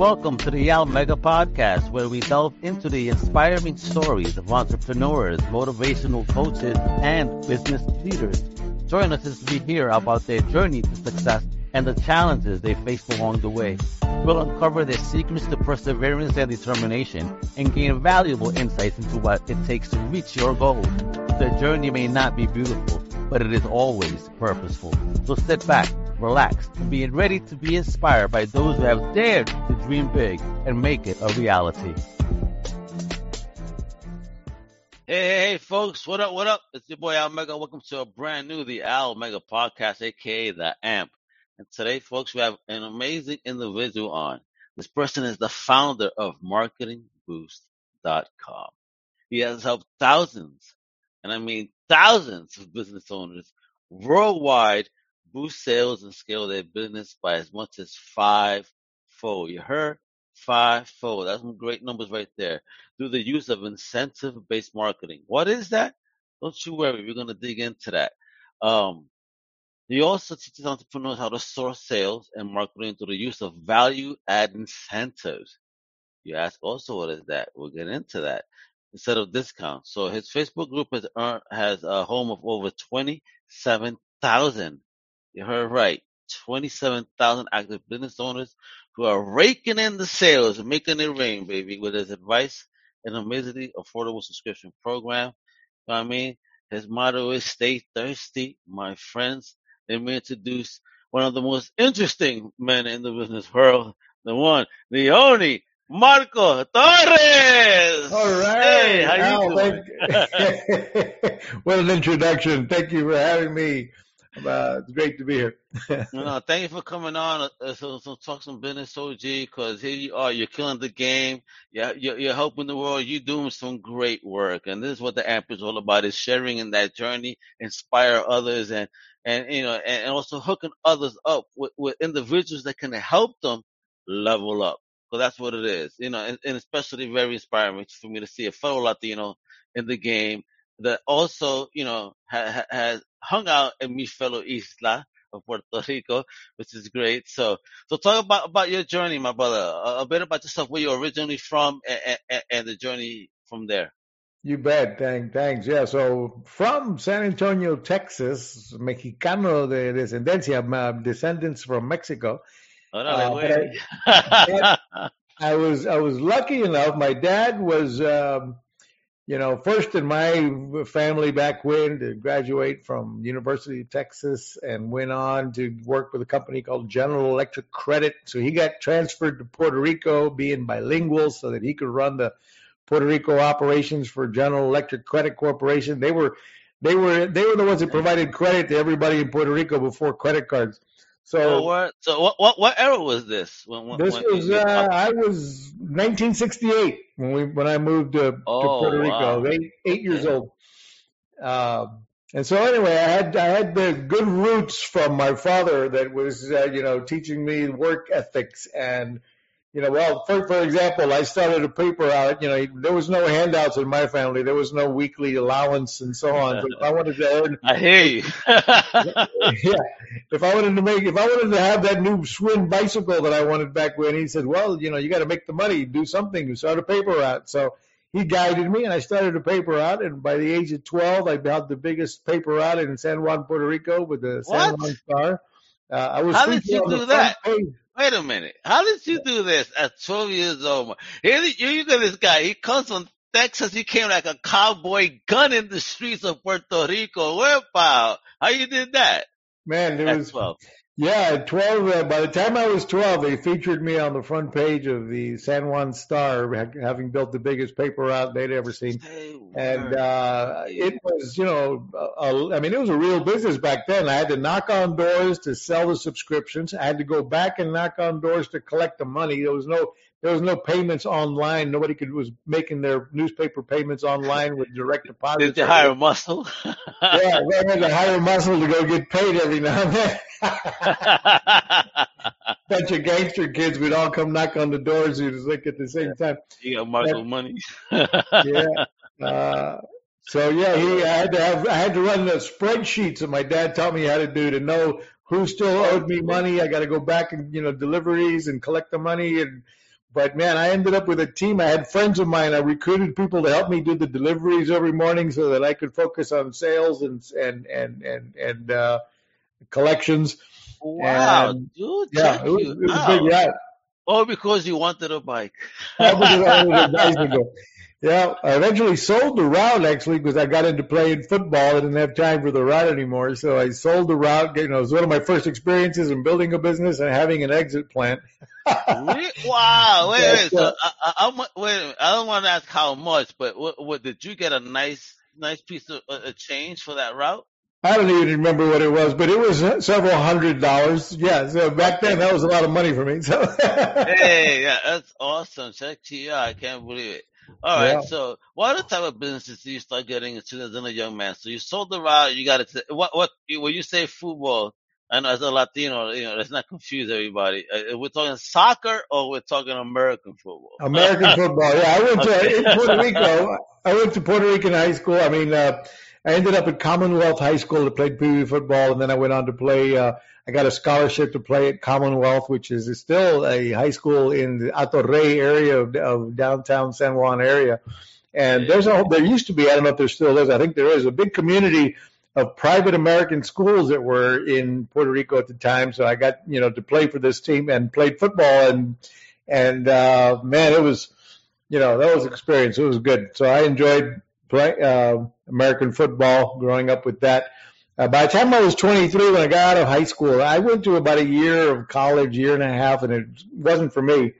Welcome to the Al Mega Podcast, where we delve into the inspiring stories of entrepreneurs, motivational coaches, and business leaders. Join us as we hear about their journey to success and the challenges they faced along the way. We'll uncover their secrets to perseverance and determination and gain valuable insights into what it takes to reach your goals. The journey may not be beautiful, but it is always purposeful. So sit back, relax, being ready to be inspired by those who have dared to dream big and make it a reality. Hey, hey, hey, folks, what up, what up? It's your boy Al Mega. Welcome to a brand new The Al Mega Podcast, aka The AMP. And today, folks, we have an amazing individual on. This person is the founder of MarketingBoost.com. He has helped thousands, and I mean thousands of business owners worldwide boost sales and scale their business by as much as five-fold. You heard? Five-fold. That's some great numbers right there. Through the use of incentive-based marketing. What is that? Don't you worry. We're going to dig into that. Um, he also teaches entrepreneurs how to source sales and marketing through the use of value add incentives. You ask also what is that? We'll get into that instead of discounts. So his Facebook group has earned, has a home of over 27,000 you heard right. 27,000 active business owners who are raking in the sales and making it rain, baby, with his advice and amazingly affordable subscription program. You know what I mean? His motto is stay thirsty, my friends. Let me introduce one of the most interesting men in the business world, the one, the only, Marco Torres. All right. Hey, how Al, you doing? what an introduction. Thank you for having me. Uh, it's great to be here. No, no, thank you for coming on. Uh, so, so talk some business, OG, because here you are. You're killing the game. Yeah, you're, you're helping the world. You're doing some great work, and this is what the AMP is all about: is sharing in that journey, inspire others, and and you know, and, and also hooking others up with, with individuals that can help them level up. Because that's what it is, you know, and, and especially very inspiring for me to see a fellow Latino in the game that also, you know, ha, ha, has hung out in mi fellow isla of Puerto Rico, which is great. So, so talk about, about your journey, my brother, a, a bit about yourself, where you're originally from and, and, and the journey from there. You bet. Thanks. Thanks. Yeah. So from San Antonio, Texas, Mexicano de descendencia, my descendants from Mexico. Órale, Uh, güey. I was I was lucky enough. My dad was, um, you know, first in my family back when to graduate from University of Texas and went on to work with a company called General Electric Credit. So he got transferred to Puerto Rico, being bilingual, so that he could run the Puerto Rico operations for General Electric Credit Corporation. They were they were they were the ones that provided credit to everybody in Puerto Rico before credit cards. So what, so what, what, what era was this? When, when, this when was uh, I was 1968 when we when I moved to, to Oh, Puerto Rico, wow. eight eight years Okay. old. Um, and so anyway, I had I had the good roots from my father that was uh, you know teaching me work ethics and you know well for for example I started a paper out you know there was no handouts in my family there was no weekly allowance and so on so if I wanted to earn I hear you. yeah. If I wanted to make, if I wanted to have that new Schwinn bicycle that I wanted back when, he said, "Well, you know, you got to make the money, do something, you start a paper out. So he guided me, and I started a paper out. And by the age of twelve, I had the biggest paper out in San Juan, Puerto Rico, with the San Juan Star. Uh, I was How did you do that? page. Wait a minute. How did you do this at 12 years old? Here, you you got this guy. He comes from Texas. He came like a cowboy gun in the streets of Puerto Rico. Where about? How you did that? Man, there At was 12. Yeah, at 12, uh, by the time I was 12, they featured me on the front page of the San Juan Star, ha- having built the biggest paper route they'd ever seen. And uh, it was, you know, a, a, I mean, it was a real business back then. I had to knock on doors to sell the subscriptions. I had to go back and knock on doors to collect the money. There was no, there was no payments online. Nobody could was making their newspaper payments online with direct deposits. Did you hire a muscle? Yeah, I had to hire a muscle to go get paid every now and then. Bunch of gangster kids would all come knock on the doors and like at the same time. you got Marco money. Yeah. Uh, so yeah, he I had to have I had to run the spreadsheets that my dad taught me how to do to know who still owed me money. I got to go back and you know deliveries and collect the money and but man, I ended up with a team. I had friends of mine. I recruited people to help me do the deliveries every morning so that I could focus on sales and and and and and uh, collections. Wow, And, dude, yeah, it was, it was out. big. Yeah, All because you wanted a bike. I was, I was a bicycle. Yeah, I eventually sold the route actually because I got into playing football. I didn't have time for the route anymore, so I sold the route. You know, it was one of my first experiences in building a business and having an exit plan. Wow, wait, That's, wait. So, I, I, I'm, wait a minute. I don't want to ask how much, but what, what did you get a nice, nice piece of a change for that route? I don't even remember what it was, but it was uh, several hundred dollars. Yeah, so back then that was a lot of money for me. So Hey, yeah, that's awesome. Check to you. I can't believe it. All right. yeah. So, what other type of businesses do you start getting into as a young man? So, you sold the route. You got it. What, what, when you say football, I know as a Latino, you know, let's not confuse everybody. Uh, We're talking soccer or we're talking American football? American football. Yeah, I went to Okay. in Puerto Rico. I went to Puerto Rican high school. I mean, uh, I ended up at Commonwealth High School to play Pee football, and then I went on to play. Uh, I got a scholarship to play at Commonwealth, which is still a high school in the Hato Rey area of, of downtown San Juan area. And there's a there used to be I don't know if there still is. I think there is a big community of private American schools that were in Puerto Rico at the time. So I got you know to play for this team and played football and and uh, man, it was you know that was experience. It was good. So I enjoyed play uh, American football growing up with that. Uh, by the time I was 23, when I got out of high school, I went to about a year of college, year and a half, and it wasn't for me.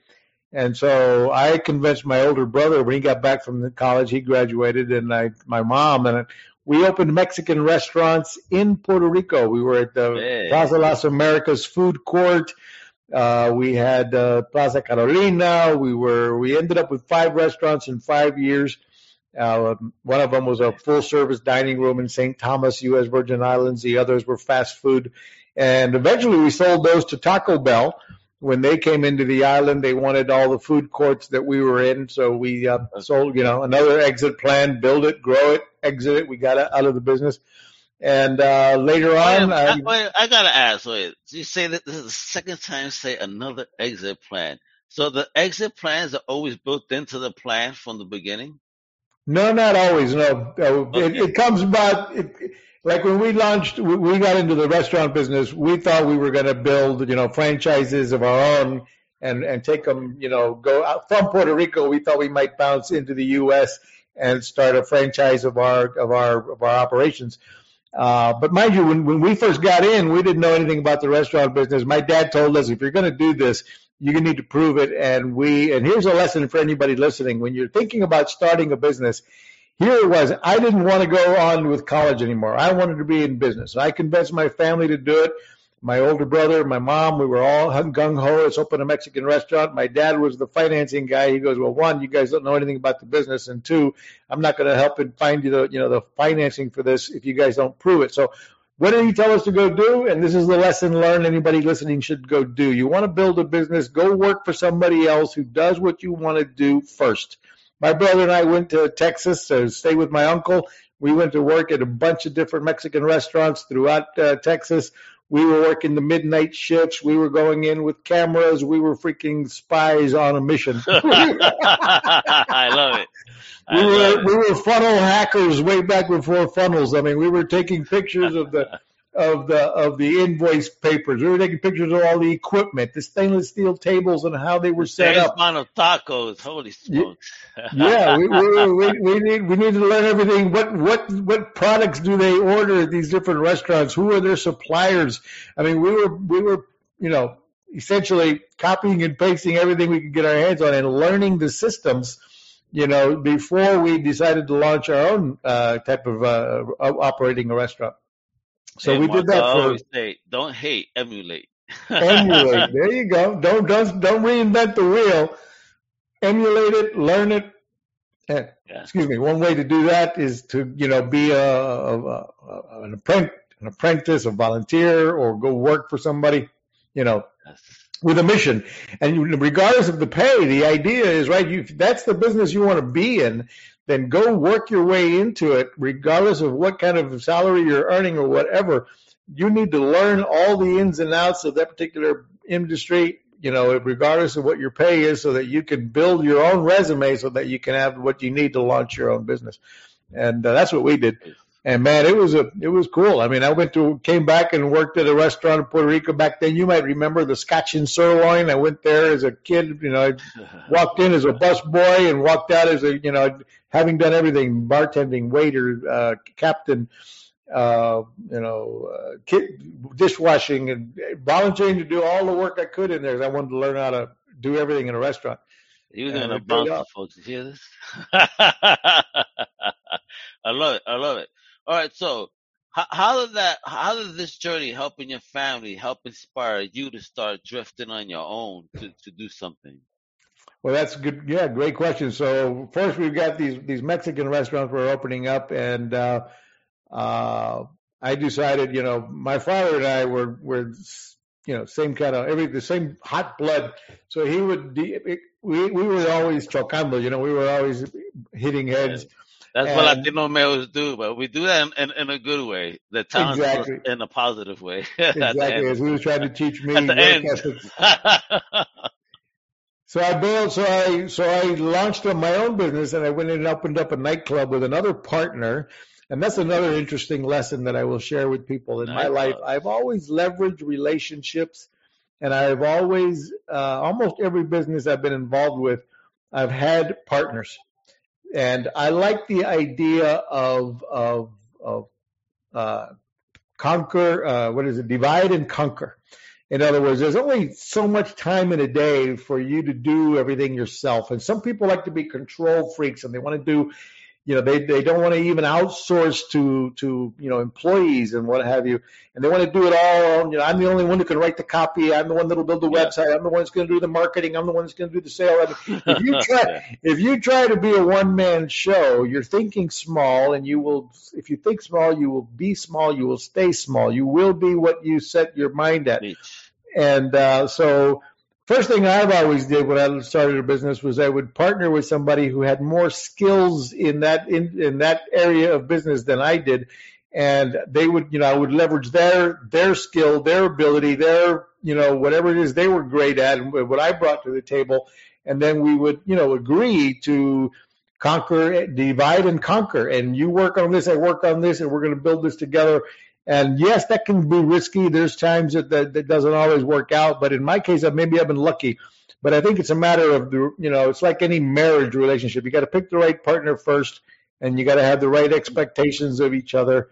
And so I convinced my older brother when he got back from the college, he graduated, and I, my mom, and we opened Mexican restaurants in Puerto Rico. We were at the Hey. Plaza Las Americas food court. Uh, we had uh, Plaza Carolina. We were we ended up with five restaurants in five years. Uh, one of them was a full service dining room in St. Thomas, U.S. Virgin Islands. The others were fast food. And eventually we sold those to Taco Bell. When they came into the island, they wanted all the food courts that we were in. So we uh, sold, you know, another exit plan, build it, grow it, exit it. We got out of the business. And uh, later Wait, on, minute, I, I, wait, I gotta ask. Wait, you say that this is the second time you say another exit plan. So the exit plans are always built into the plan from the beginning. No, not always. No, Uh, it, it comes about. It, like when we launched, we we got into the restaurant business. We thought we were going to build, you know, franchises of our own and and take them, you know, go out from Puerto Rico. We thought we might bounce into the U.S. and start a franchise of our of our of our operations. Uh, but mind you, when, when we first got in, we didn't know anything about the restaurant business. My dad told us, if you're going to do this, you need to prove it. And we, and here's a lesson for anybody listening. When you're thinking about starting a business, here it was. I didn't want to go on with college anymore. I wanted to be in business. I convinced my family to do it. My older brother, my mom, we were all hung gung ho. Let's open a Mexican restaurant. My dad was the financing guy. He goes, well, one, you guys don't know anything about the business, and two, I'm not going to help and find you the, you know, the financing for this if you guys don't prove it. So, what did he tell us to go do? And this is the lesson learned. Anybody listening should go do. You want to build a business, go work for somebody else who does what you want to do first. My brother and I went to Texas to stay with my uncle. We went to work at a bunch of different Mexican restaurants throughout uh, Texas. We were working the midnight shifts. We were going in with cameras. We were freaking spies on a mission. I love it. We were it. we were funnel hackers way back before funnels. I mean, we were taking pictures of the of the of the invoice papers. We were taking pictures of all the equipment, the stainless steel tables, and how they were set up. amount of tacos. Holy smokes. Yeah, we, we, we, we need we need to learn everything. What what what products do they order at these different restaurants? Who are their suppliers? I mean, we were we were you know essentially copying and pasting everything we could get our hands on and learning the systems. You know, before we decided to launch our own uh, type of uh, operating a restaurant. So we did I that for always say, don't hate, emulate. emulate. There you go. Don't don't don't reinvent the wheel. Emulate it, learn it. And, Yeah. Excuse me. One way to do that is to you know be a, a, a an apprentice, an apprentice, a volunteer, or go work for somebody. You know, Yes. With a mission. And regardless of the pay, the idea is right. You, if that's the business you want to be in, then go work your way into it, regardless of what kind of salary you're earning or whatever. You need to learn all the ins and outs of that particular industry. you know, regardless of what your pay is, so that you can build your own resume, so that you can have what you need to launch your own business. And uh, that's what we did. And man, it was a it was cool. I mean, I went to came back and worked at a restaurant in Puerto Rico back then. You might remember the Scotch and Sirloin. I went there as a kid. You know, I walked in as a bus boy and walked out as a you know having done everything: bartending, waiter, uh, captain, uh, you know, uh, kid, dishwashing, and volunteering to do all the work I could in there. I wanted to learn how to do everything in a restaurant. You doing a bounce, folks. You hear this? I love it. I love it. All right, so how, how did that? How did this journey helping your family help inspire you to start drifting on your own to to do something? Well, that's good. Yeah, great question. So first, we've got these these Mexican restaurants we're opening up, and uh, uh, I decided, you know, my father and I were were you know same kind of every the same hot blood. So he would we we were always chocando, you know, we were always hitting heads. Yeah that's and, what Latino males do, but we do that in, in, in a good way. The talent exactly. in a positive way. exactly, as he was trying to teach me At the end. So I built, so I, so I launched on my own business, and I went in and opened up a nightclub with another partner. And that's another interesting lesson that I will share with people in my life. I've always leveraged relationships, and I've always, uh, almost every business I've been involved with, I've had partners and I like the idea of of of uh, conquer. Uh, what is it? Divide and conquer. In other words, there's only so much time in a day for you to do everything yourself. And some people like to be control freaks and they want to do you know, they, they don't want to even outsource to, to, you know, employees and what have you. And they want to do it all. You know, I'm the only one who can write the copy. I'm the one that'll build the yeah. website. I'm the one that's going to do the marketing. I'm the one that's going to do the sale. if you try, if you try to be a one man show, you're thinking small and you will, if you think small, you will be small. You will stay small. You will be what you set your mind at. And, uh, so, first thing I've always did when I started a business was I would partner with somebody who had more skills in that in, in that area of business than I did, and they would you know I would leverage their their skill, their ability, their you know whatever it is they were great at, and what I brought to the table, and then we would you know agree to conquer, divide and conquer, and you work on this, I work on this, and we're going to build this together and yes, that can be risky. There's times that, that, that doesn't always work out. But in my case, maybe I've been lucky. But I think it's a matter of the, you know, it's like any marriage relationship. You got to pick the right partner first, and you got to have the right expectations of each other.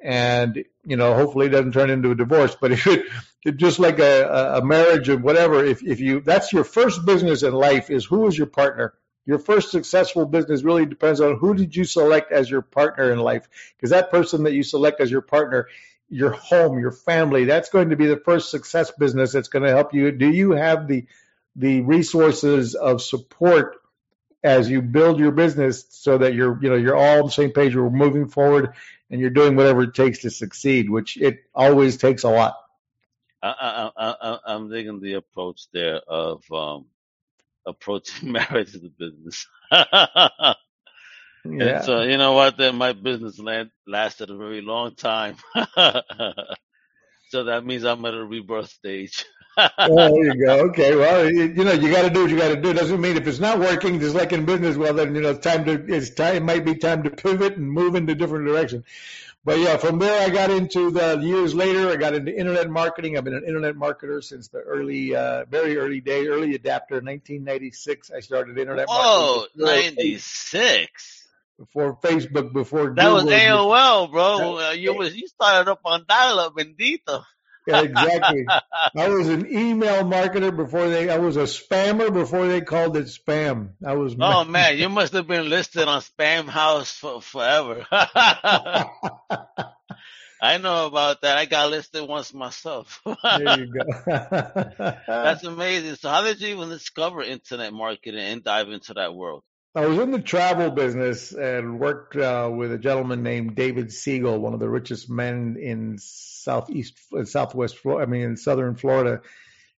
And you know, hopefully, it doesn't turn into a divorce. But if it, it just like a, a marriage or whatever, if if you that's your first business in life is who is your partner your first successful business really depends on who did you select as your partner in life because that person that you select as your partner your home your family that's going to be the first success business that's going to help you. Do you have the the resources of support as you build your business so that you're you know you're all on the same page you're moving forward and you're doing whatever it takes to succeed which it always takes a lot? I, I, I, I'm digging the approach there of um, approaching marriage as a business. yeah. So you know what? Then my business land, lasted a very long time. so that means I'm at a rebirth stage. oh, there you go. Okay. Well, you, you know, you got to do what you got to do. Doesn't mean if it's not working, just like in business, well, then you know, it's time to it's time. It might be time to pivot and move into a different direction. But yeah, from there I got into the years later. I got into internet marketing. I've been an internet marketer since the early, uh, very early day, early adapter. 1996, I started internet. Oh, 96. Before Facebook, before that Google, was AOL, bro. Uh, you was you started up on dial-up, bendito. Yeah, exactly. I was an email marketer before they. I was a spammer before they called it spam. I was. Oh man, you must have been listed on Spamhaus for forever. I know about that. I got listed once myself. there you go. That's amazing. So, how did you even discover internet marketing and dive into that world? I was in the travel business and worked uh, with a gentleman named David Siegel, one of the richest men in southeast, southwest, Florida, I mean, in southern Florida,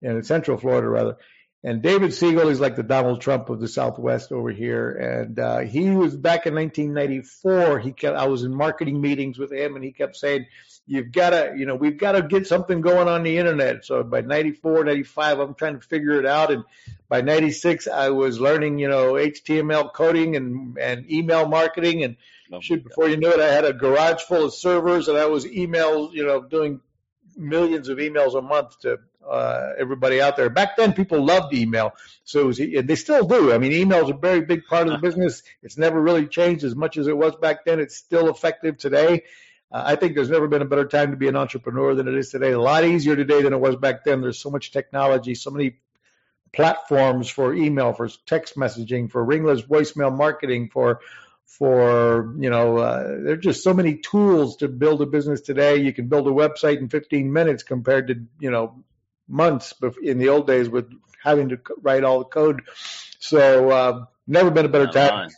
in central Florida rather. And David Siegel is like the Donald Trump of the Southwest over here. And uh, he was back in 1994. He kept, I was in marketing meetings with him, and he kept saying, you've got to, you know, we've got to get something going on the internet. So by 94, 95, I'm trying to figure it out. And by 96, I was learning, you know, HTML coding and, and email marketing. And oh shoot, before you knew it, I had a garage full of servers and I was email, you know, doing millions of emails a month to uh, everybody out there. Back then, people loved email, so was, they still do. I mean, email is a very big part of the business. It's never really changed as much as it was back then. It's still effective today. Uh, I think there's never been a better time to be an entrepreneur than it is today. A lot easier today than it was back then. There's so much technology, so many platforms for email, for text messaging, for ringless voicemail marketing, for for you know uh, there's just so many tools to build a business today. You can build a website in 15 minutes compared to you know months in the old days with having to write all the code. So uh, never been a better time.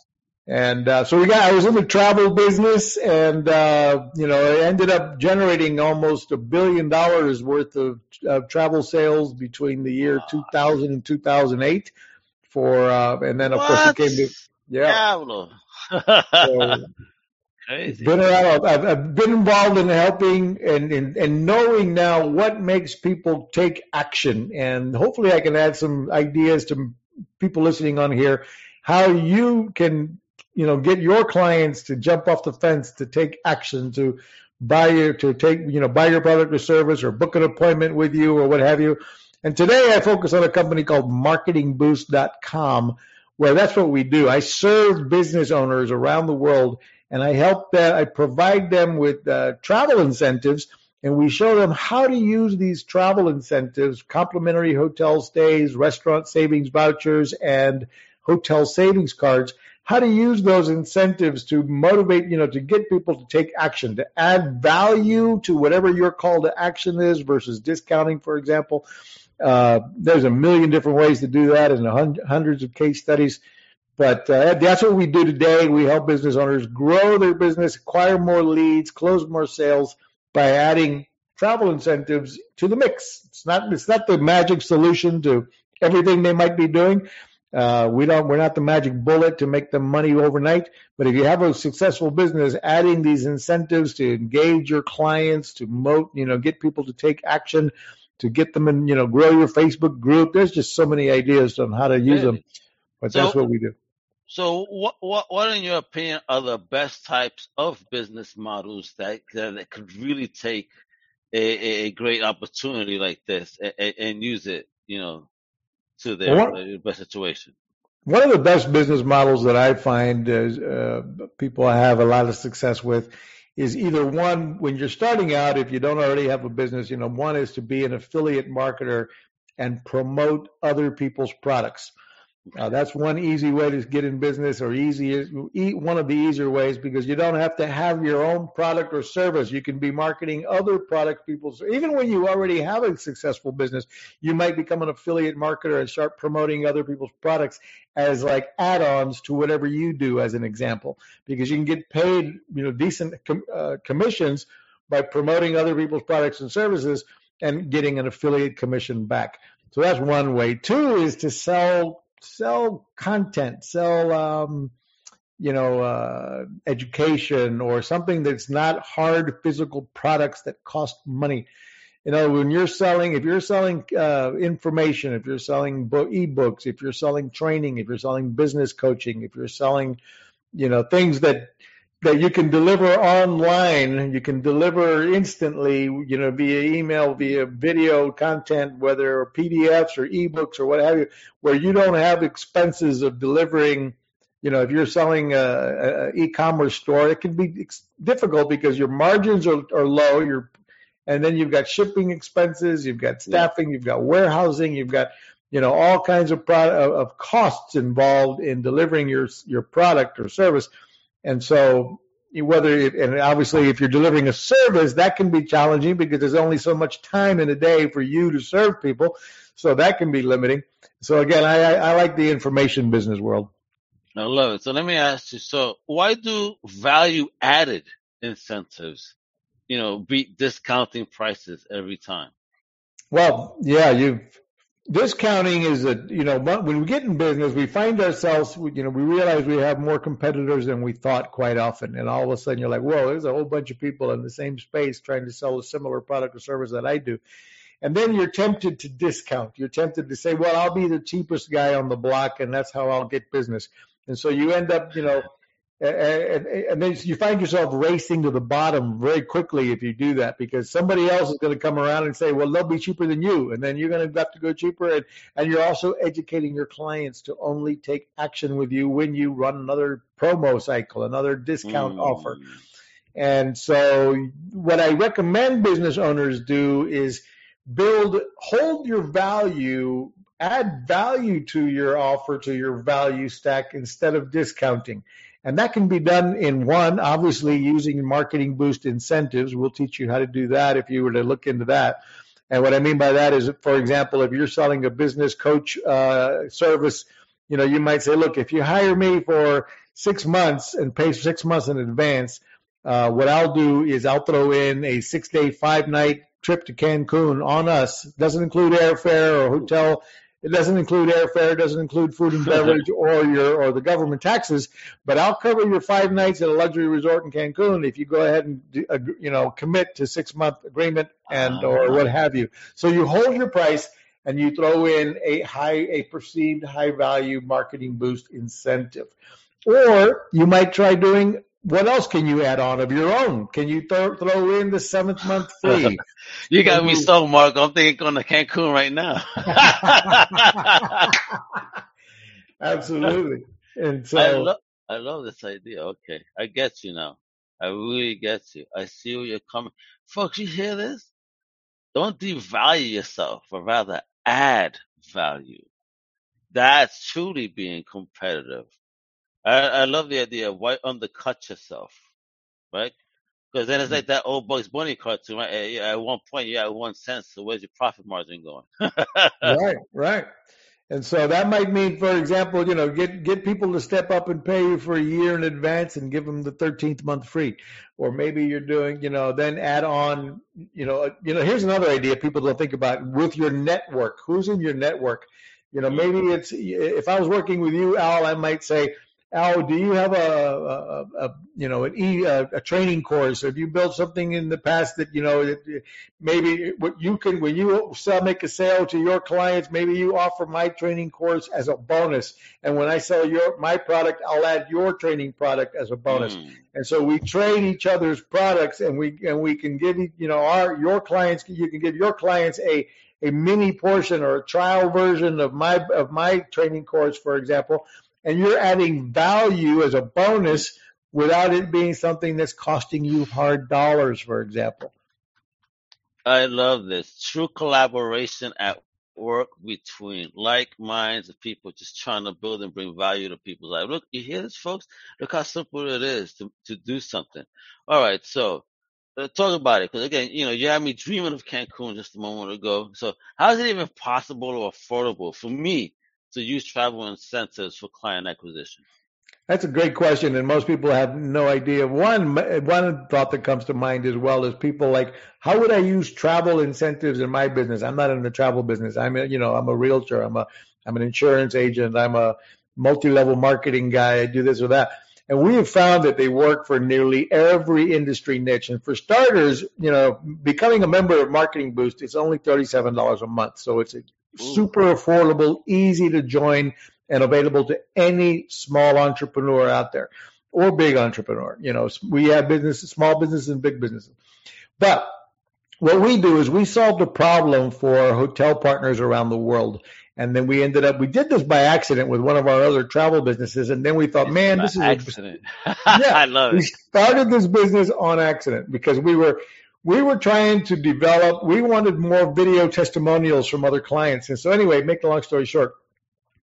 And uh, so we got. I was in the travel business, and uh, you know, I ended up generating almost a billion dollars worth of uh, travel sales between the year 2000 and 2008. For uh, and then of what? course it came to yeah. so, Crazy. Been around. I've, I've, been involved in helping and, and and knowing now what makes people take action, and hopefully I can add some ideas to people listening on here how you can you know get your clients to jump off the fence to take action to buy your to take you know buy your product or service or book an appointment with you or what have you. And today I focus on a company called marketingboost.com where that's what we do. I serve business owners around the world and I help them, I provide them with uh, travel incentives and we show them how to use these travel incentives, complimentary hotel stays, restaurant savings vouchers, and hotel savings cards, how to use those incentives to motivate, you know, to get people to take action, to add value to whatever your call to action is versus discounting, for example. Uh, there's a million different ways to do that and hundreds of case studies. But uh, that's what we do today. We help business owners grow their business, acquire more leads, close more sales by adding travel incentives to the mix. It's not it's not the magic solution to everything they might be doing. Uh, we don't we're not the magic bullet to make them money overnight. But if you have a successful business, adding these incentives to engage your clients, to moat, you know, get people to take action, to get them in, you know, grow your Facebook group. There's just so many ideas on how to use them. But so, that's what we do. So, what, what, what, in your opinion, are the best types of business models that that could really take a, a great opportunity like this and, and use it, you know, to their well, best situation? One of the best business models that I find is, uh, people have a lot of success with is either one when you're starting out, if you don't already have a business, you know, one is to be an affiliate marketer and promote other people's products. Uh, that's one easy way to get in business, or easy one of the easier ways because you don't have to have your own product or service. You can be marketing other product people's. Even when you already have a successful business, you might become an affiliate marketer and start promoting other people's products as like add-ons to whatever you do, as an example, because you can get paid, you know, decent com- uh, commissions by promoting other people's products and services and getting an affiliate commission back. So that's one way. Two is to sell sell content, sell um, you know uh, education or something that's not hard physical products that cost money. You know, when you're selling, if you're selling uh, information, if you're selling book, ebooks, if you're selling training, if you're selling business coaching, if you're selling, you know, things that that you can deliver online. You can deliver instantly, you know, via email, via video content, whether PDFs or ebooks or what have you, where you don't have expenses of delivering. You know, if you're selling a, a e-commerce store, it can be difficult because your margins are, are low. You're, and then you've got shipping expenses, you've got staffing, you've got warehousing, you've got you know all kinds of product of costs involved in delivering your your product or service and so whether and obviously if you're delivering a service that can be challenging because there's only so much time in a day for you to serve people. So that can be limiting. So again i i like the information business world. I love it. So let me ask you so why do value added incentives you know beat discounting prices every time? Well yeah you've discounting is a you know when we get in business we find ourselves you know we realize we have more competitors than we thought quite often. And all of a sudden you're like whoa there's a whole bunch of people in the same space trying to sell a similar product or service that i do. And then you're tempted to discount. You're tempted to say well i'll be the cheapest guy on the block and that's how i'll get business. And so you end up you know and, and then you find yourself racing to the bottom very quickly if you do that because somebody else is going to come around and say, well, they'll be cheaper than you. And then you're going to have to go cheaper. And, and you're also educating your clients to only take action with you when you run another promo cycle, another discount mm. offer. And so what I recommend business owners do is build, hold your value, add value to your offer, to your value stack instead of discounting. And that can be done in one, obviously using marketing boost incentives. We'll teach you how to do that if you were to look into that. And what I mean by that is, for example, if you're selling a business coach uh, service, you know, you might say, look, if you hire me for six months and pay six months in advance, uh, what I'll do is I'll throw in a six day, five night trip to Cancun on us. Doesn't include airfare or hotel it doesn't include airfare, doesn't include food and beverage or your or the government taxes. But I'll cover your five nights at a luxury resort in Cancun if you go ahead and uh, you know commit to six month agreement and or uh-huh. what have you. So you hold your price and you throw in a high a perceived high value marketing boost incentive. Or you might try doing what else can you add on of your own? Can you th- throw in the seventh month free? you got me so Mark. I'm thinking going to Cancun right now. Absolutely. And so I, lo- I love this idea. Okay. I get you now. I really get you. I see where you're coming. Folks, you hear this? Don't devalue yourself, but rather add value. That's truly being competitive. I, I love the idea of why undercut yourself, right? Because then it's mm. like that old Bugs Bunny cartoon, right? Eh, at, at one point, you had one cent, so where's your profit margin going? right, right. And so that might mean, for example, you know, get get people to step up and pay you for a year in advance and give them the 13th month free, or maybe you're doing, you know, then add on, you know, uh, you know. Here's another idea people don't think about with your network. Who's in your network? You know, mm-hmm. maybe it's if I was working with you, Al, I might say, Al, do you have a, a, a you know an e a, a, training course? Have you built something in the past that you know that maybe what you can when you sell make a sale to your clients, maybe you offer my training course as a bonus, and when I sell your my product, I'll add your training product as a bonus, mm. and so we trade each other's products, and we and we can give you know our your clients you can give your clients a a mini portion or a trial version of my of my training course, for example, and you're adding value as a bonus without it being something that's costing you hard dollars, for example. I love this. True collaboration at work between like minds of people just trying to build and bring value to people's lives. Look, you hear this, folks? Look how simple it is to, to do something. All right, so uh, talk about it because again, you know, you had me dreaming of Cancun just a moment ago. So, how is it even possible or affordable for me to use travel incentives for client acquisition? That's a great question, and most people have no idea. One one thought that comes to mind as well is people like, how would I use travel incentives in my business? I'm not in the travel business. I'm a, you know I'm a realtor. I'm a I'm an insurance agent. I'm a multi-level marketing guy. I do this or that. And we have found that they work for nearly every industry niche. And for starters, you know, becoming a member of Marketing Boost, it's only $37 a month. So it's a super affordable, easy to join, and available to any small entrepreneur out there or big entrepreneur. You know, we have businesses, small businesses and big businesses. But what we do is we solved a problem for hotel partners around the world. And then we ended up, we did this by accident with one of our other travel businesses. And then we thought, it's man, this is accident. Yeah, I love it. We started this business on accident because we were, we were trying to develop, we wanted more video testimonials from other clients. And so, anyway, make the long story short,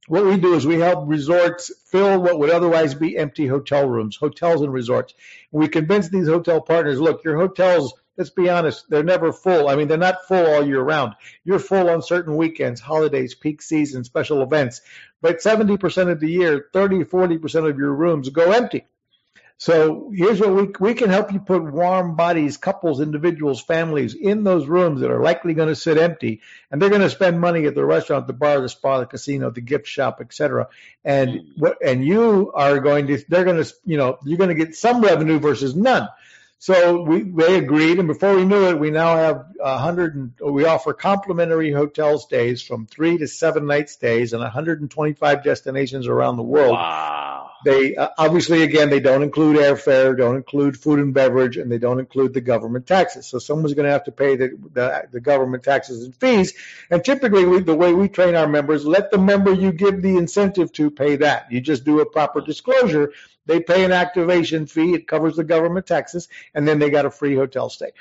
what we do is we help resorts fill what would otherwise be empty hotel rooms, hotels and resorts. We convince these hotel partners, look, your hotels, let's be honest, they're never full. I mean, they're not full all year round. You're full on certain weekends, holidays, peak season, special events. But 70% of the year, 30, 40% of your rooms go empty. So here's what we we can help you put warm bodies, couples, individuals, families in those rooms that are likely going to sit empty, and they're going to spend money at the restaurant, the bar, the spa, the casino, the gift shop, etc. And what and you are going to they're going to you know you're going to get some revenue versus none. So we they agreed, and before we knew it, we now have a hundred and we offer complimentary hotel stays from three to seven night stays and 125 destinations around the world. Wow. They uh, obviously again they don't include airfare, don't include food and beverage, and they don't include the government taxes. So someone's going to have to pay the, the, the government taxes and fees. And typically, we, the way we train our members, let the member you give the incentive to pay that. You just do a proper disclosure they pay an activation fee. It covers the government taxes, and then they got a free hotel stay.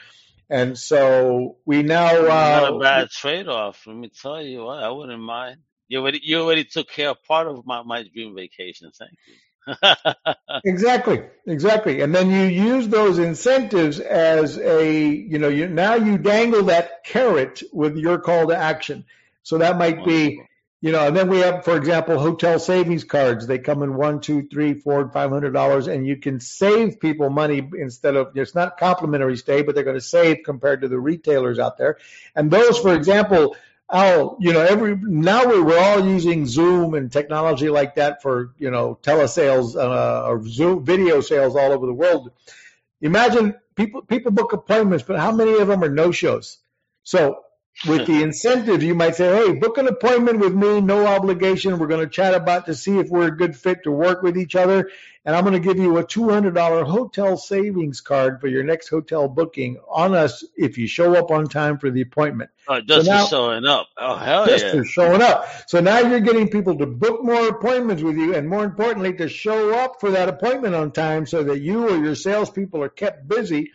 And so we now. Uh, Not a bad trade off. Let me tell you what, I wouldn't mind. You already, you already took care of part of my, my dream vacation. Thank you. exactly, exactly. And then you use those incentives as a, you know, you now you dangle that carrot with your call to action. So that might be you know, and then we have, for example, hotel savings cards. They come in one, two, three, four, five hundred dollars, and you can save people money instead of it's not complimentary stay, but they're going to save compared to the retailers out there. And those, for example, Al, you know, every now we're, we're all using Zoom and technology like that for you know telesales uh, or Zoom video sales all over the world. Imagine people people book appointments, but how many of them are no shows? So with the incentive, you might say, hey, book an appointment with me, no obligation. We're going to chat about to see if we're a good fit to work with each other. And I'm going to give you a $200 hotel savings card for your next hotel booking on us if you show up on time for the appointment. Oh, just so now, for showing up. Oh, hell just yeah. Just for showing up. So now you're getting people to book more appointments with you and more importantly, to show up for that appointment on time so that you or your salespeople are kept busy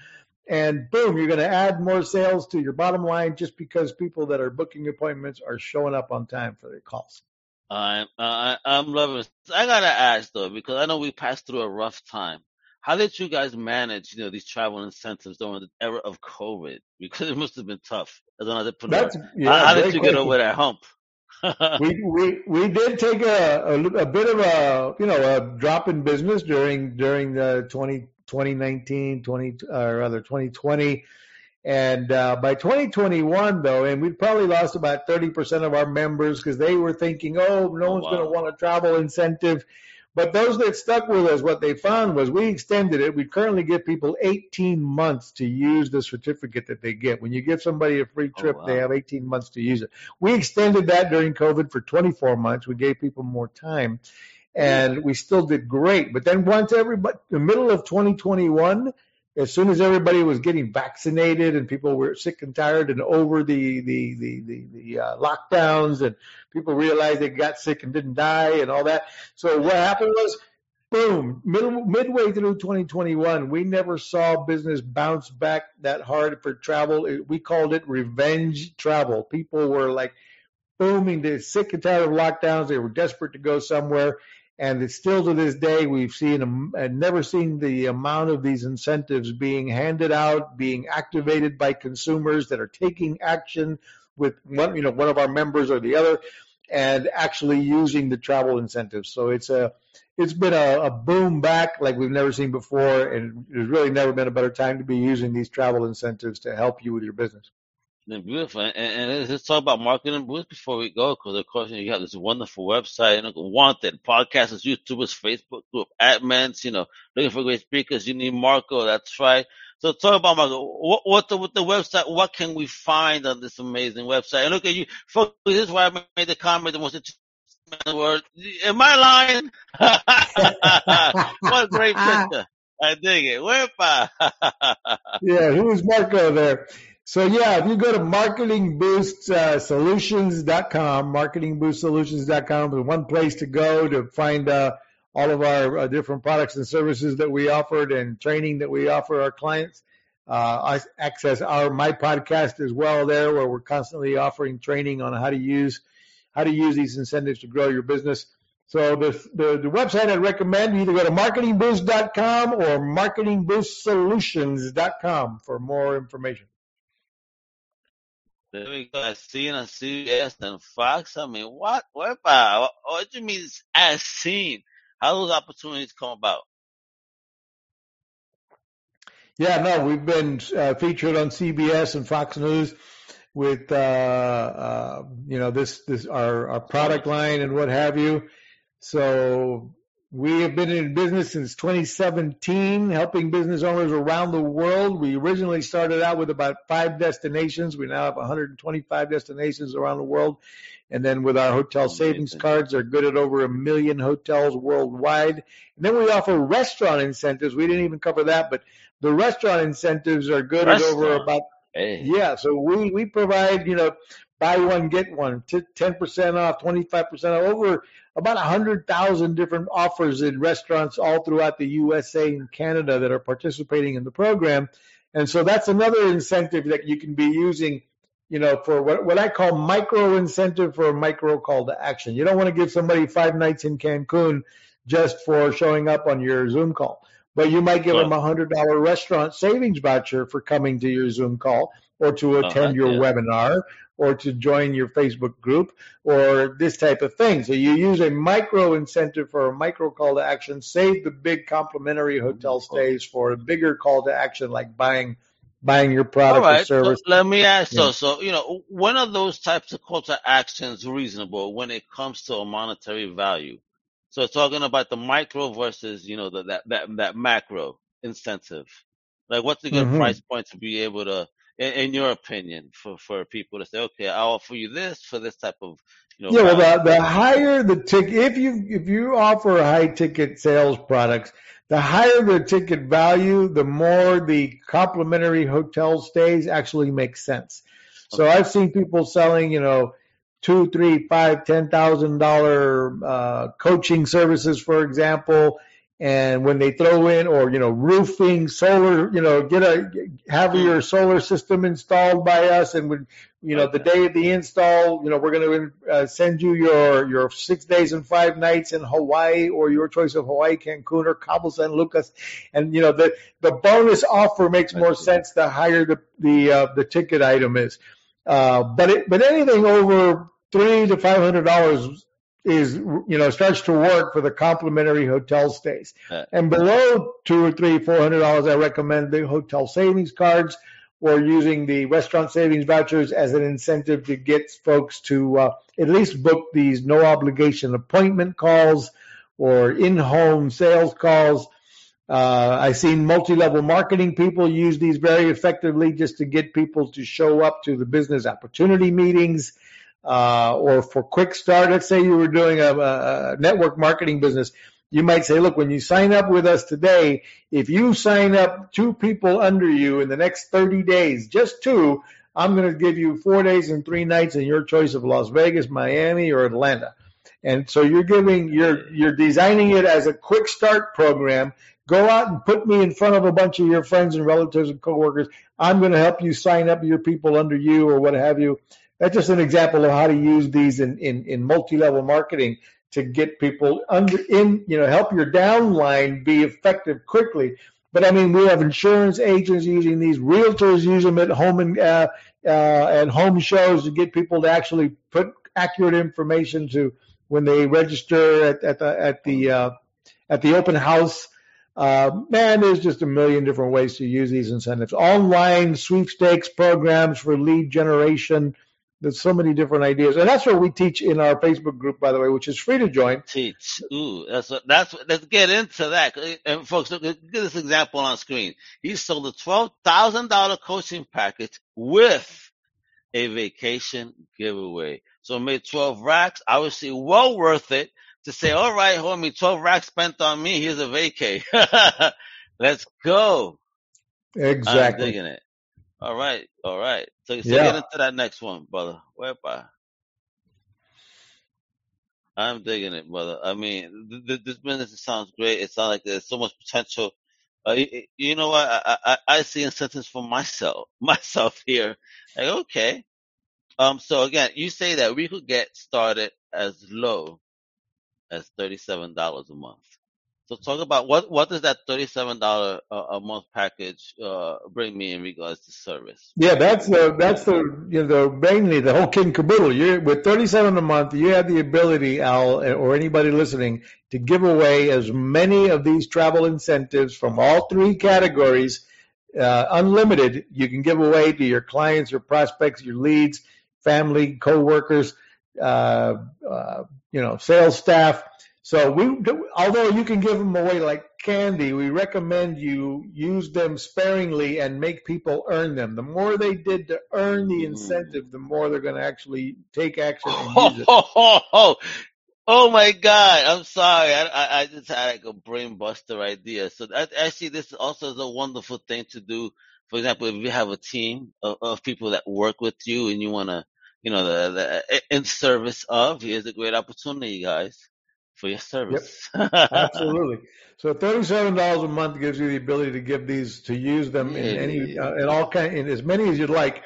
and boom, you're going to add more sales to your bottom line just because people that are booking appointments are showing up on time for their calls. I'm uh, I'm loving. It. I gotta ask though because I know we passed through a rough time. How did you guys manage, you know, these travel incentives during the era of COVID? Because it must have been tough as an entrepreneur. Yeah, how, how did you question. get over that hump? we, we we did take a, a, a, bit of a you know a drop in business during during the 20 2019, 20 or rather 2020. And uh, by 2021, though, and we'd probably lost about 30% of our members because they were thinking, oh, no oh, one's wow. going to want a travel incentive. But those that stuck with us, what they found was we extended it. We currently give people 18 months to use the certificate that they get. When you give somebody a free oh, trip, oh, wow. they have 18 months to use it. We extended that during COVID for 24 months. We gave people more time and we still did great. But then once everybody, the middle of 2021, as soon as everybody was getting vaccinated and people were sick and tired and over the the the the, the uh, lockdowns and people realized they got sick and didn't die and all that. So what happened was, boom, middle midway through 2021, we never saw business bounce back that hard for travel. We called it revenge travel. People were like booming, they're sick and tired of lockdowns. They were desperate to go somewhere and it's still to this day we've seen uh, never seen the amount of these incentives being handed out, being activated by consumers that are taking action with one, you know, one of our members or the other, and actually using the travel incentives. So it's a it's been a, a boom back like we've never seen before, and there's really never been a better time to be using these travel incentives to help you with your business. Beautiful. And, and let's talk about marketing boost before we go, because of course you have this wonderful website, you know, wanted podcasters, YouTubers, Facebook group, admins, you know, looking for great speakers. You need Marco. That's right. So talk about Marco. What, what the, with the website? What can we find on this amazing website? And look at you, folks. This is why I made the comment. The most interesting in the world. Am I lying? what a great picture. I dig it. Wepa. yeah, who's Marco there? So yeah, if you go to marketingboostsolutions.com, marketingboostsolutions.com is one place to go to find uh, all of our uh, different products and services that we offered and training that we offer our clients. Uh, I access our my podcast as well there, where we're constantly offering training on how to use how to use these incentives to grow your business. So the, the, the website I'd recommend you either go to marketingboost.com or marketingboostsolutions.com for more information. There we go. As seen on CBS and Fox. I mean, what? What about? What do you mean as seen? How those opportunities come about? Yeah, no, we've been uh, featured on CBS and Fox News with uh, uh, you know this this our our product line and what have you. So we have been in business since 2017, helping business owners around the world. We originally started out with about five destinations. We now have 125 destinations around the world. And then with our hotel savings cards, they're good at over a million hotels worldwide. And then we offer restaurant incentives. We didn't even cover that, but the restaurant incentives are good restaurant. at over about Hey. Yeah, so we we provide you know buy one get one, ten percent off, twenty five percent off, over about a hundred thousand different offers in restaurants all throughout the USA and Canada that are participating in the program, and so that's another incentive that you can be using. You know, for what, what I call micro incentive for a micro call to action. You don't want to give somebody five nights in Cancun just for showing up on your Zoom call but you might give well, them a hundred dollar restaurant savings voucher for coming to your Zoom call or to uh-huh, attend uh, your yeah. webinar or to join your Facebook group or this type of thing. So you use a micro incentive for a micro call to action, save the big complimentary hotel stays for a bigger call to action like buying buying your product or service. So let me ask yeah. so so you know, when are those types of call to actions reasonable when it comes to a monetary value? So talking about the micro versus, you know, the, that, that, that macro incentive. Like what's a good mm-hmm. price point to be able to, in, in, your opinion, for, for people to say, okay, I'll offer you this for this type of, you know. Yeah, well, the, the higher the ticket, if you, if you offer high ticket sales products, the higher the ticket value, the more the complimentary hotel stays actually make sense. So okay. I've seen people selling, you know, two, three, five, ten thousand dollar uh, coaching services, for example. And when they throw in, or you know, roofing, solar, you know, get a have your solar system installed by us, and when you know the day of the install, you know, we're going to uh, send you your your six days and five nights in Hawaii, or your choice of Hawaii, Cancun, or Cabo San Lucas, and you know the the bonus offer makes more sense the higher the the uh, the ticket item is. Uh, but it, but anything over three to five hundred dollars is you know starts to work for the complimentary hotel stays. Uh, and below two or three, four hundred dollars, I recommend the hotel savings cards or using the restaurant savings vouchers as an incentive to get folks to uh, at least book these no obligation appointment calls or in-home sales calls. Uh, I've seen multi-level marketing people use these very effectively just to get people to show up to the business opportunity meetings uh, or for quick start, let's say you were doing a, a network marketing business, you might say, look, when you sign up with us today, if you sign up two people under you in the next 30 days, just two, I'm going to give you four days and three nights in your choice of Las Vegas, Miami, or Atlanta. And so you're giving, you're, you're designing it as a quick start program. Go out and put me in front of a bunch of your friends and relatives and coworkers. I'm going to help you sign up your people under you or what have you that's just an example of how to use these in, in, in multi-level marketing to get people under in, you know, help your downline be effective quickly. But I mean, we have insurance agents using these, realtors use them at home and uh, uh, at home shows to get people to actually put accurate information to when they register at, at the at the uh, at the open house. Uh, man, there's just a million different ways to use these incentives. Online sweepstakes programs for lead generation there's so many different ideas, and that's what we teach in our Facebook group, by the way, which is free to join. Teach. Ooh, that's what, that's what, let's get into that. And folks, look, at this example on screen. He sold a twelve thousand dollar coaching package with a vacation giveaway. So made twelve racks. I would say well worth it to say, all right, homie, twelve racks spent on me. Here's a vacay. let's go. Exactly. I'm digging it. All right, all right. So, so yeah. get into that next one, brother. Whereby? I'm digging it, brother. I mean, th- th- this business sounds great. It sounds like there's so much potential. Uh, you, you, know what? I, I, I see incentives for myself, myself here. Like, okay. Um, so again, you say that we could get started as low as $37 a month. So talk about what what does that thirty seven dollar a month package uh, bring me in regards to service? Yeah, that's the that's the you know the mainly the whole kit and caboodle. You with thirty seven a month, you have the ability, Al, or anybody listening, to give away as many of these travel incentives from all three categories uh, unlimited. You can give away to your clients, your prospects, your leads, family, coworkers, uh, uh, you know, sales staff. So we, although you can give them away like candy, we recommend you use them sparingly and make people earn them. The more they did to earn the incentive, the more they're going to actually take action use it. Oh, oh my God! I'm sorry. I, I, I just had like a brain buster idea. So that, actually, this also is a wonderful thing to do. For example, if you have a team of, of people that work with you and you want to, you know, the, the in service of, here's a great opportunity, guys for your service. Yep, absolutely. So thirty-seven dollars a month gives you the ability to give these to use them in any uh, in all kind in as many as you'd like.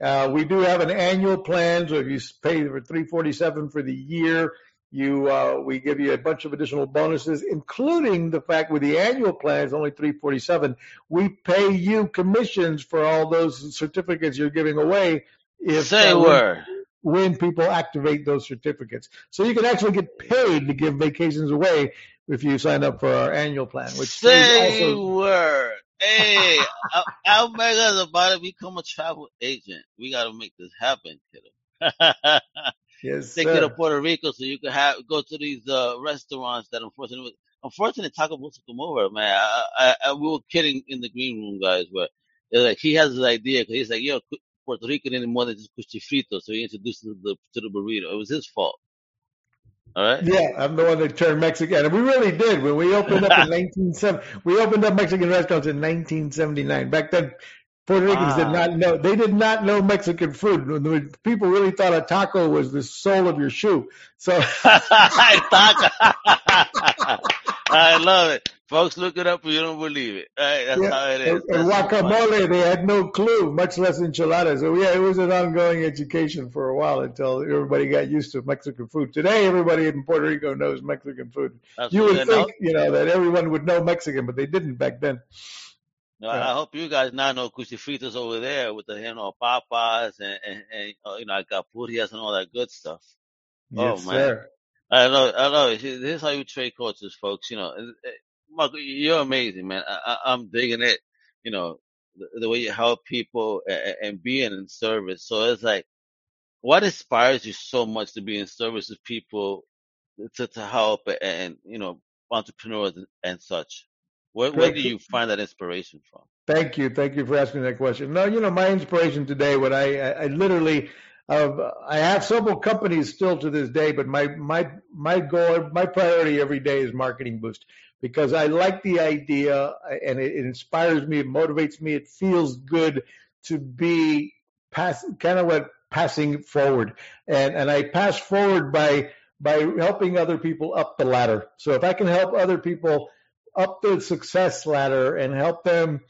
Uh, we do have an annual plan, so if you pay for three forty-seven for the year, you uh, we give you a bunch of additional bonuses, including the fact with the annual plan is only three forty-seven. We pay you commissions for all those certificates you're giving away. If, Say uh, word when people activate those certificates. So you can actually get paid to give vacations away if you sign up for our annual plan. Which say also... word. Hey, Al Mega is about to become a travel agent. We got to make this happen, kiddo. yes, Take sir. you to Puerto Rico so you can have go to these uh, restaurants that unfortunately, unfortunately, Taco Bell took them over, man. I, I, I, we were kidding in the green room, guys, but like he has this idea because he's like, yo, Puerto Rican anymore than just cuchifrito, so he introduced to the, to the burrito. It was his fault. All right. Yeah, I'm the one that turned Mexican, and we really did when we opened up in 1970. We opened up Mexican restaurants in 1979. Back then, Puerto Ricans wow. did not know. They did not know Mexican food. People really thought a taco was the sole of your shoe. So taco. I love it. Folks, look it up if you don't believe it. Right, that's yeah. how it is. And, guacamole, they had no clue, much less enchiladas. So yeah, it was an ongoing education for a while until everybody got used to Mexican food. Today, everybody in Puerto Rico knows Mexican food. That's you would think, know. you know, that everyone would know Mexican, but they didn't back then. No, yeah. I hope you guys now know cuchifritos over there with the you know papas and and, and uh, you know alcapurrias and all that good stuff. Yes, oh man. Sir. I love, I love it. This is how you trade cultures, folks. You know, Mark, you're amazing, man. I, am digging it. You know, the, the, way you help people and, and being in service. So it's like, what inspires you so much to be in service of people to, to help and, you know, entrepreneurs and, and such? Where, where do you find that inspiration from? Thank you. Thank you for asking that question. No, you know, my inspiration today, what I, I, I literally, uh, I have several companies still to this day, but my, my, my goal, my priority every day is marketing boost because I like the idea and it, it inspires me, it motivates me, it feels good to be pass, kind of what passing forward. And, and I pass forward by, by helping other people up the ladder. So if I can help other people up the success ladder and help them,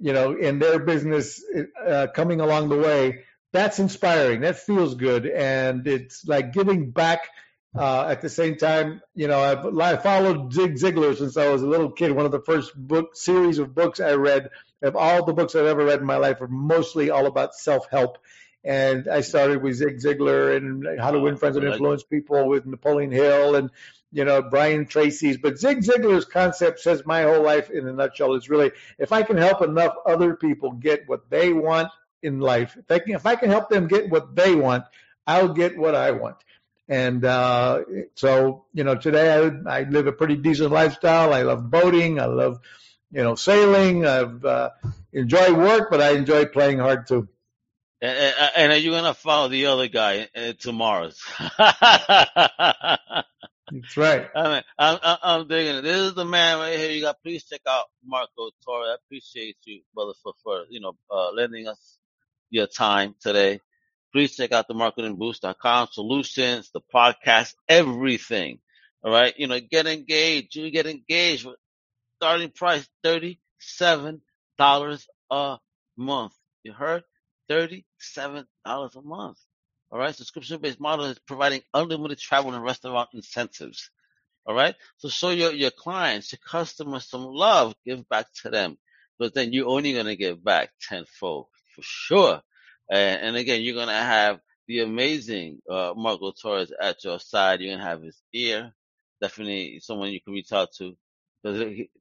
you know, in their business uh, coming along the way, that's inspiring. That feels good. And it's like giving back uh, at the same time, you know, I've, I followed Zig Ziglar since I was a little kid. One of the first book series of books I read, of all the books I've ever read in my life, are mostly all about self-help. And I started with Zig Ziglar and How to Win Friends and Influence People with Napoleon Hill and you know Brian Tracy's. But Zig Ziglar's concept says my whole life in a nutshell is really if I can help enough other people get what they want in life, if I can, if I can help them get what they want, I'll get what I want. And uh, so, you know, today I, I live a pretty decent lifestyle. I love boating. I love, you know, sailing. I've uh, enjoy work, but I enjoy playing hard too. And, and are you gonna follow the other guy uh, tomorrow's? That's right. I mean, I'm, I'm, I'm digging it. This is the man right here. You got. Please check out Marco Torre. I appreciate you, brother, for for you know uh, lending us your time today please check out the marketingboost.com solutions, the podcast, everything. All right. You know, get engaged. You get engaged with starting price $37 a month. You heard? $37 a month. All right. Subscription based model is providing unlimited travel and restaurant incentives. All right. So show your, your clients, your customers some love, give back to them. But then you're only going to give back tenfold for sure. And, and again, you're going to have the amazing uh, Marco Torres at your side. You're going to have his ear. Definitely someone you can reach out to.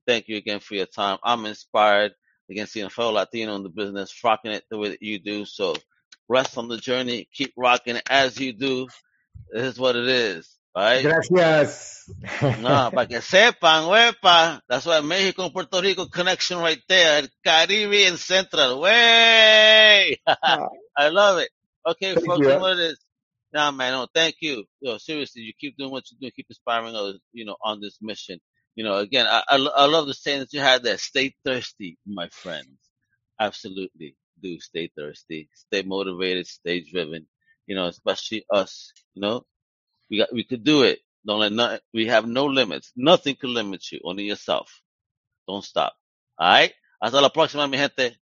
Thank you again for your time. I'm inspired. again, seeing a fellow Latino in the business, rocking it the way that you do. So rest on the journey, keep rocking as you do. This is what it is. Right? Gracias. No, para que sepan, wepa. That's why Mexico and Puerto Rico connection right there. Caribbean Central. Way! Ah. I love it. Okay, Thank folks, you. know. Nah, man, no, thank you. Yo, seriously, you keep doing what you do, keep inspiring others, you know, on this mission. You know, again, I, I, I love the saying that you had there. Stay thirsty, my friends. Absolutely do stay thirsty, stay motivated, stay driven. You know, especially us. You know, we got, we could do it. Don't let nothing, we have no limits. Nothing can limit you, only yourself. Don't stop. All right. Hasta la próxima, mi gente.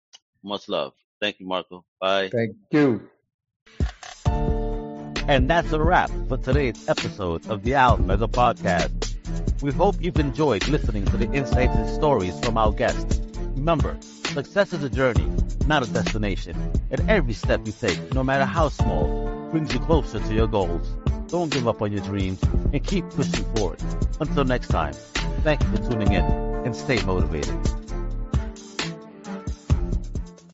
Much love. Thank you, Marco. Bye. Thank you. And that's a wrap for today's episode of the Al Mega Podcast. We hope you've enjoyed listening to the insights and stories from our guests. Remember, success is a journey, not a destination. And every step you take, no matter how small, brings you closer to your goals. Don't give up on your dreams and keep pushing forward. Until next time, thank you for tuning in and stay motivated.